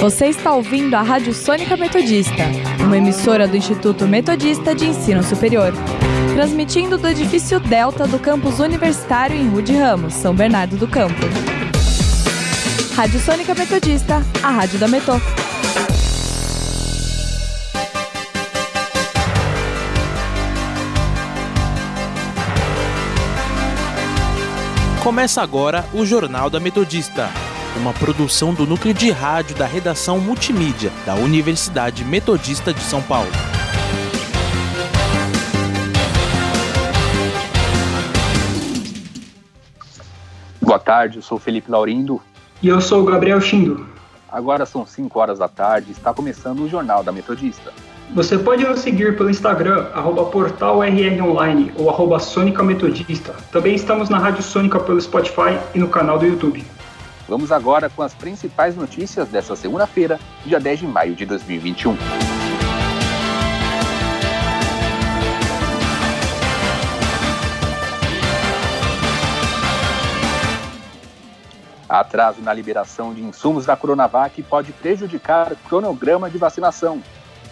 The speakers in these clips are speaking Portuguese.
Você está ouvindo a Rádio Sônica Metodista, uma emissora do Instituto Metodista de Ensino Superior. Transmitindo do edifício Delta do campus universitário em Rude Ramos, São Bernardo do Campo. Rádio Sônica Metodista, a rádio da Metô. Começa agora o Jornal da Metodista, uma produção do núcleo de rádio da redação multimídia da Universidade Metodista de São Paulo. Boa tarde, eu sou Felipe Laurindo. E eu sou o Gabriel Chindo. Agora são 5 horas da tarde e está começando o Jornal da Metodista. Você pode nos seguir pelo Instagram, arroba portalrronline ou arroba Sônica Metodista. Também estamos na Rádio Sônica pelo Spotify e no canal do YouTube. Vamos agora com as principais notícias dessa segunda-feira, dia 10 de maio de 2021. Atraso na liberação de insumos da Coronavac pode prejudicar o cronograma de vacinação.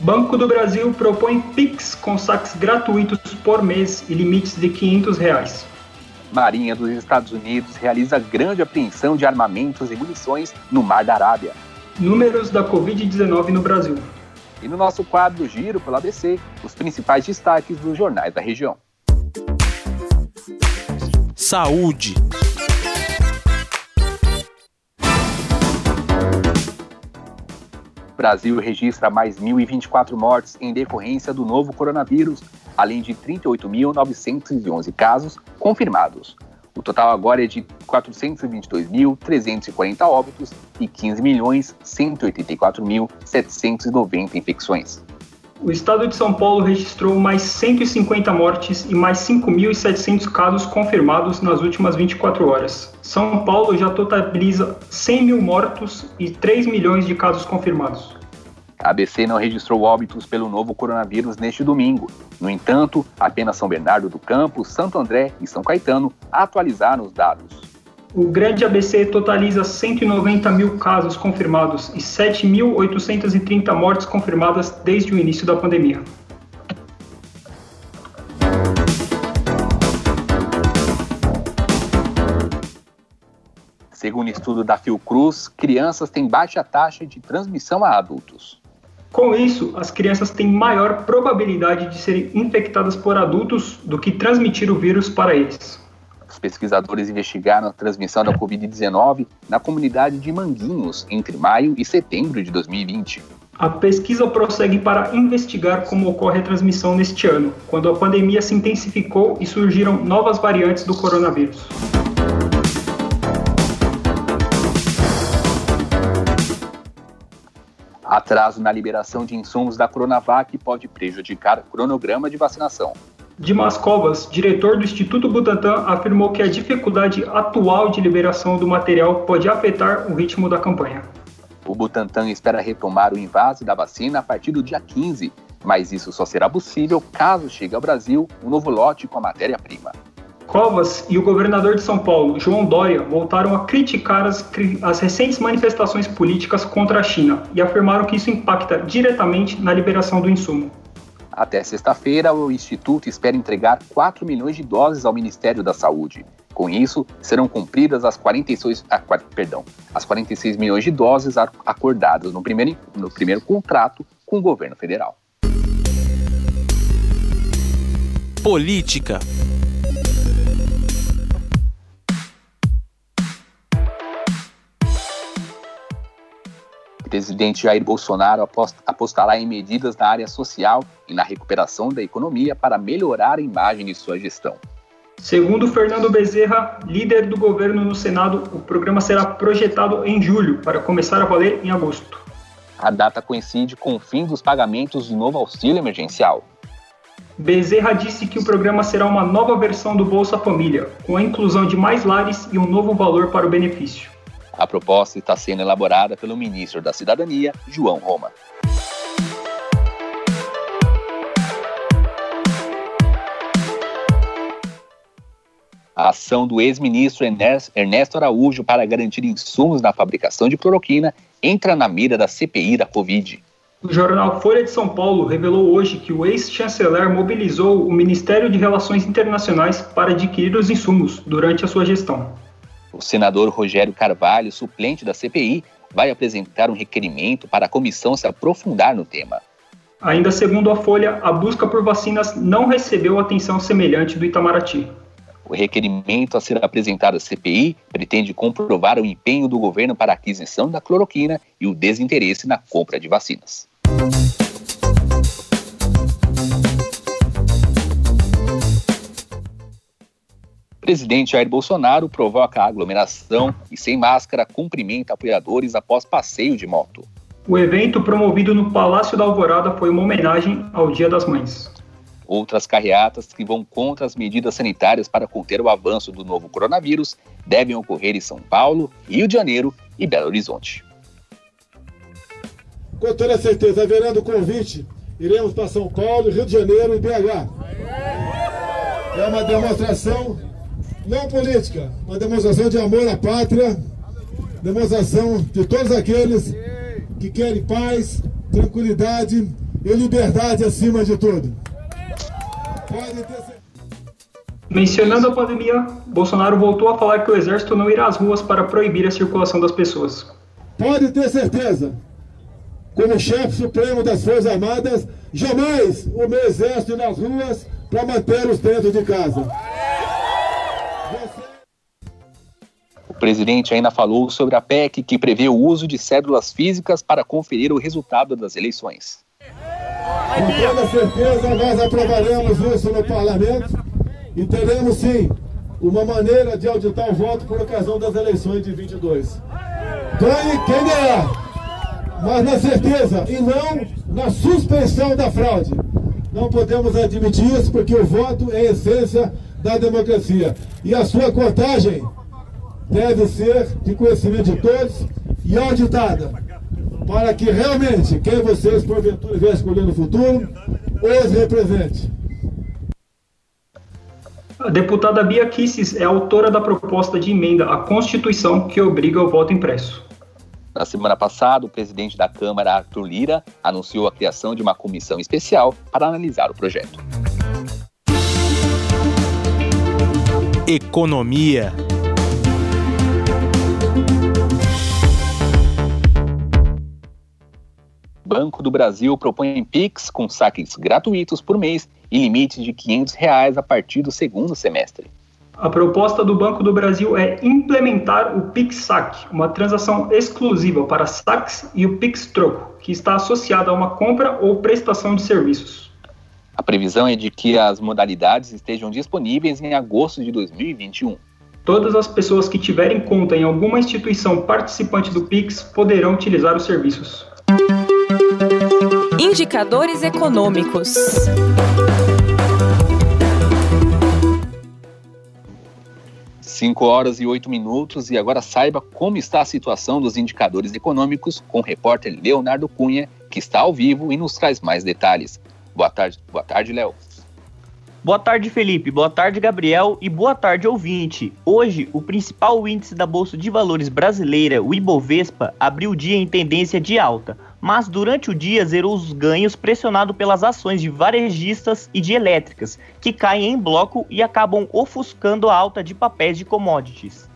Banco do Brasil propõe PIX com saques gratuitos por mês e limites de 500 reais. Marinha dos Estados Unidos realiza grande apreensão de armamentos e munições no Mar da Arábia. Números da Covid-19 no Brasil. E no nosso quadro Giro pelo ABC, os principais destaques dos jornais da região. Saúde. Brasil registra mais 1.024 mortes em decorrência do novo coronavírus, além de 38.911 casos confirmados. O total agora é de 422.340 óbitos e 15.184.790 infecções. O estado de São Paulo registrou mais 150 mortes e mais 5.700 casos confirmados nas últimas 24 horas. São Paulo já totaliza 100 mil mortos e 3 milhões de casos confirmados. A ABC não registrou óbitos pelo novo coronavírus neste domingo. No entanto, apenas São Bernardo do Campo, Santo André e São Caetano atualizaram os dados. O grande ABC totaliza 190 mil casos confirmados e 7.830 mortes confirmadas desde o início da pandemia. Segundo estudo da Fiocruz, crianças têm baixa taxa de transmissão a adultos. Com isso, as crianças têm maior probabilidade de serem infectadas por adultos do que transmitir o vírus para eles. Os pesquisadores investigaram a transmissão da Covid-19 na comunidade de Manguinhos entre maio e setembro de 2020. A pesquisa prossegue para investigar como ocorre a transmissão neste ano, quando a pandemia se intensificou e surgiram novas variantes do coronavírus. Atraso na liberação de insumos da Coronavac pode prejudicar o cronograma de vacinação. Dimas Covas, diretor do Instituto Butantan, afirmou que a dificuldade atual de liberação do material pode afetar o ritmo da campanha. O Butantan espera retomar o invase da vacina a partir do dia 15, mas isso só será possível caso chegue ao Brasil um novo lote com a matéria-prima. Covas e o governador de São Paulo, João Dória, voltaram a criticar as, as, recentes manifestações políticas contra a China e afirmaram que isso impacta diretamente na liberação do insumo. Até sexta-feira, o Instituto espera entregar 4 milhões de doses ao Ministério da Saúde. Com isso, serão cumpridas as 46, ah, perdão, as 46 milhões de doses acordadas no primeiro, no primeiro contrato com o governo federal. Política presidente Jair Bolsonaro apostará em medidas na área social e na recuperação da economia para melhorar a imagem de sua gestão. Segundo Fernando Bezerra, líder do governo no Senado, o programa será projetado em julho para começar a valer em agosto. A data coincide com o fim dos pagamentos do novo auxílio emergencial. Bezerra disse que o programa será uma nova versão do Bolsa Família, com a inclusão de mais lares e um novo valor para o benefício. A proposta está sendo elaborada pelo ministro da Cidadania, João Roma. A ação do ex-ministro Ernesto Araújo para garantir insumos na fabricação de cloroquina entra na mira da CPI da Covid. O jornal Folha de São Paulo revelou hoje que o ex-chanceler mobilizou o Ministério de Relações Internacionais para adquirir os insumos durante a sua gestão. O senador Rogério Carvalho, suplente da CPI, vai apresentar um requerimento para a comissão se aprofundar no tema. Ainda segundo a Folha, a busca por vacinas não recebeu atenção semelhante do Itamaraty. O requerimento a ser apresentado à CPI pretende comprovar o empenho do governo para a aquisição da cloroquina e o desinteresse na compra de vacinas. Presidente Jair Bolsonaro provoca aglomeração e, sem máscara, cumprimenta apoiadores após passeio de moto. O evento promovido no Palácio da Alvorada foi uma homenagem ao Dia das Mães. Outras carreatas que vão contra as medidas sanitárias para conter o avanço do novo coronavírus devem ocorrer em São Paulo, Rio de Janeiro e Belo Horizonte. Com toda certeza, haverá convite, iremos para São Paulo, Rio de Janeiro e BH. É uma demonstração não política, uma demonstração de amor à pátria, demonstração de todos aqueles que querem paz, tranquilidade e liberdade acima de tudo. Mencionando a pandemia, Bolsonaro voltou a falar que o exército não irá às ruas para proibir a circulação das pessoas. Pode ter certeza, como chefe supremo das Forças Armadas, jamais o meu exército nas ruas para mantê-los dentro de casa. O presidente ainda falou sobre a PEC que prevê o uso de cédulas físicas para conferir o resultado das eleições. Com toda certeza, nós aprovaremos isso no parlamento e teremos sim uma maneira de auditar o voto por ocasião das eleições de 22. Ganhe quem ganhar, mas na certeza e não na suspensão da fraude. Não podemos admitir isso porque o voto é a essência da democracia. E a sua contagem deve ser de conhecimento de todos e auditada, para que realmente quem vocês porventura vier escolher no futuro, os represente. A deputada Bia Kisses é autora da proposta de emenda à Constituição que obriga o voto impresso. Na semana passada, o presidente da Câmara, Arthur Lira, anunciou a criação de uma comissão especial para analisar o projeto. Economia. Banco do Brasil propõe Pix com saques gratuitos por mês e limite de 500 reais a partir do segundo semestre. A proposta do Banco do Brasil é implementar o PIX-SAC, uma transação exclusiva para saques e o PIX-troco, que está associada a uma compra ou prestação de serviços. A previsão é de que as modalidades estejam disponíveis em agosto de 2021. Todas as pessoas que tiverem conta em alguma instituição participante do PIX poderão utilizar os serviços. Indicadores econômicos. Cinco horas e oito minutos e agora saiba como está a situação dos indicadores econômicos com o repórter Leonardo Cunha, que está ao vivo e nos traz mais detalhes. Boa tarde, boa tarde, Léo. Boa tarde, Felipe. Boa tarde, Gabriel. E boa tarde, ouvinte. Hoje, o principal índice da Bolsa de Valores brasileira, o Ibovespa, abriu o dia em tendência de alta, mas durante o dia zerou os ganhos pressionado pelas ações de varejistas e de elétricas, que caem em bloco e acabam ofuscando a alta de papéis de commodities.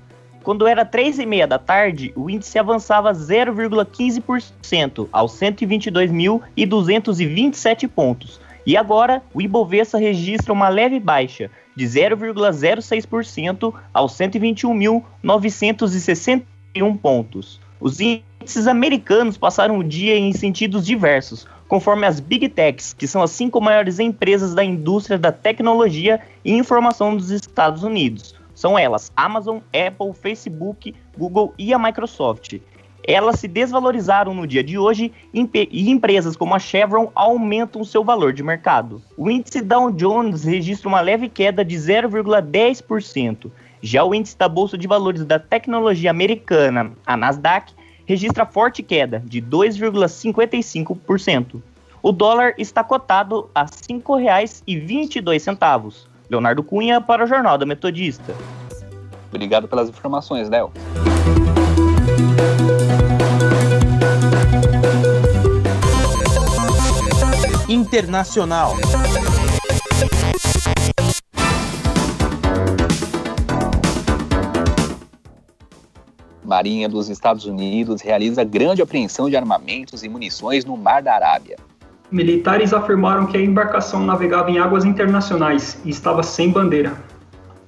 Quando era 3 e meia da tarde, o índice avançava 0,15% aos 122.227 pontos. E agora, o Ibovespa registra uma leve baixa de 0,06% aos 121.961 pontos. Os índices americanos passaram o dia em sentidos diversos, conforme as Big Techs, que são as cinco maiores empresas da indústria da tecnologia e informação dos Estados Unidos. São elas Amazon, Apple, Facebook, Google e a Microsoft. Elas se desvalorizaram no dia de hoje e empresas como a Chevron aumentam seu valor de mercado. O índice Dow Jones registra uma leve queda de 0,10%. Já o índice da Bolsa de Valores da Tecnologia Americana, a Nasdaq, registra forte queda de 2,55%. O dólar está cotado a R$ 5,22. Leonardo Cunha para o Jornal da Metodista. Obrigado pelas informações, Léo. Internacional. Marinha dos Estados Unidos realiza grande apreensão de armamentos e munições no Mar da Arábia. Militares afirmaram que a embarcação navegava em águas internacionais e estava sem bandeira.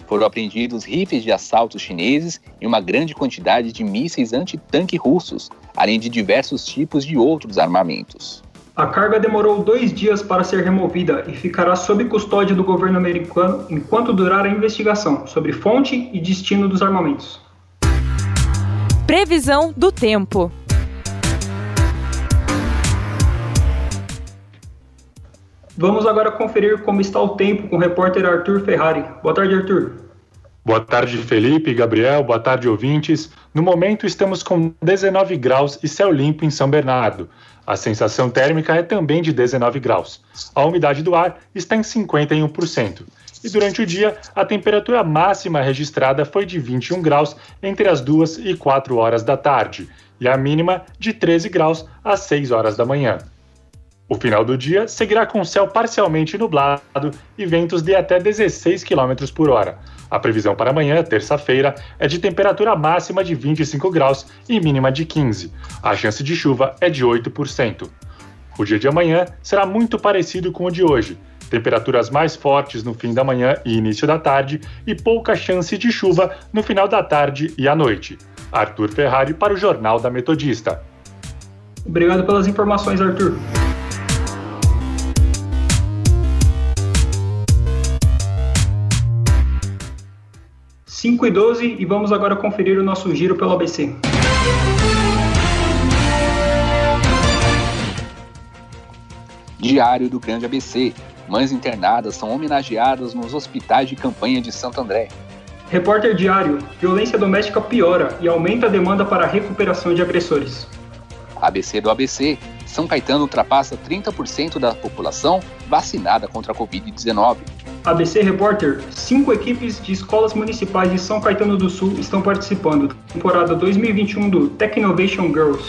Foram apreendidos rifles de assalto chineses e uma grande quantidade de mísseis antitanque russos, além de diversos tipos de outros armamentos. A carga demorou dois dias para ser removida e ficará sob custódia do governo americano enquanto durar a investigação sobre fonte e destino dos armamentos. Previsão do tempo. Vamos agora conferir como está o tempo com o repórter Arthur Ferrari. Boa tarde, Arthur. Boa tarde, Felipe, Gabriel, boa tarde, ouvintes. No momento estamos com 19 graus e céu limpo em São Bernardo. A sensação térmica é também de 19 graus. A umidade do ar está em 51%. E durante o dia, a temperatura máxima registrada foi de 21 graus entre as 2 e 4 horas da tarde, e a mínima de 13 graus às 6 horas da manhã. O final do dia seguirá com céu parcialmente nublado e ventos de até 16 km por hora. A previsão para amanhã, terça-feira, é de temperatura máxima de 25 graus e mínima de 15. A chance de chuva é de 8%. O dia de amanhã será muito parecido com o de hoje. Temperaturas mais fortes no fim da manhã e início da tarde e pouca chance de chuva no final da tarde e à noite. Arthur Ferrari para o Jornal da Metodista. Obrigado pelas informações, Arthur. 5 e 12 e vamos agora conferir o nosso giro pelo ABC. Diário do Grande ABC. Mães internadas são homenageadas nos hospitais de campanha de Santo André. Repórter Diário. Violência doméstica piora e aumenta a demanda para a recuperação de agressores. ABC do ABC. São Caetano ultrapassa 30% da população vacinada contra a Covid-19. ABC Repórter, cinco equipes de escolas municipais de São Caetano do Sul estão participando da temporada 2021 do Technovation Girls.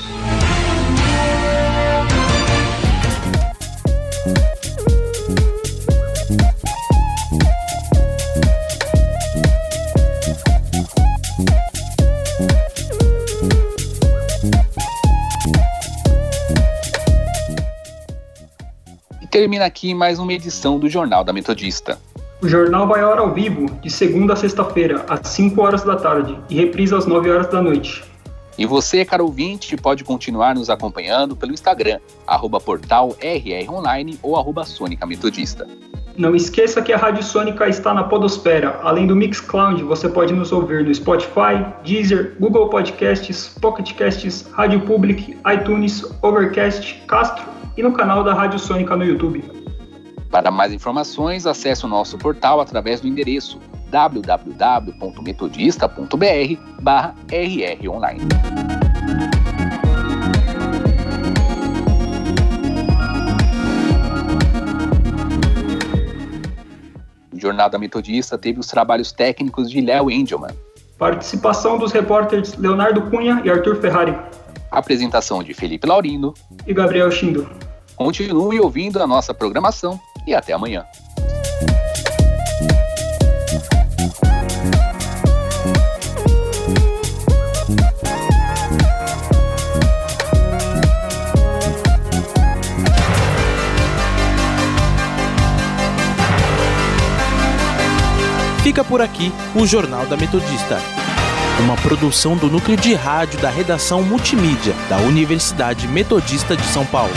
Termina aqui mais uma edição do Jornal da Metodista. O jornal vai ao ar ao vivo, de segunda a sexta-feira, às 5 horas da tarde, e reprisa às 9 horas da noite. E você, caro ouvinte, pode continuar nos acompanhando pelo Instagram, arroba portal rronline ou arroba Sônica Metodista. Não esqueça que a Rádio Sônica está na Podosfera. Além do Mixcloud, você pode nos ouvir no Spotify, Deezer, Google Podcasts, Pocket Casts, Rádio Public, iTunes, Overcast, Castro e no canal da Rádio Sônica no YouTube. Para mais informações, acesse o nosso portal através do endereço www.metodista.br/rronline. O Jornal da Metodista teve os trabalhos técnicos de Léo Engelman. Participação dos repórteres Leonardo Cunha e Arthur Ferrari. Apresentação de Felipe Laurindo e Gabriel Chindo. Continue ouvindo a nossa programação e até amanhã. Fica por aqui o Jornal da Metodista uma produção do núcleo de rádio da redação multimídia da Universidade Metodista de São Paulo.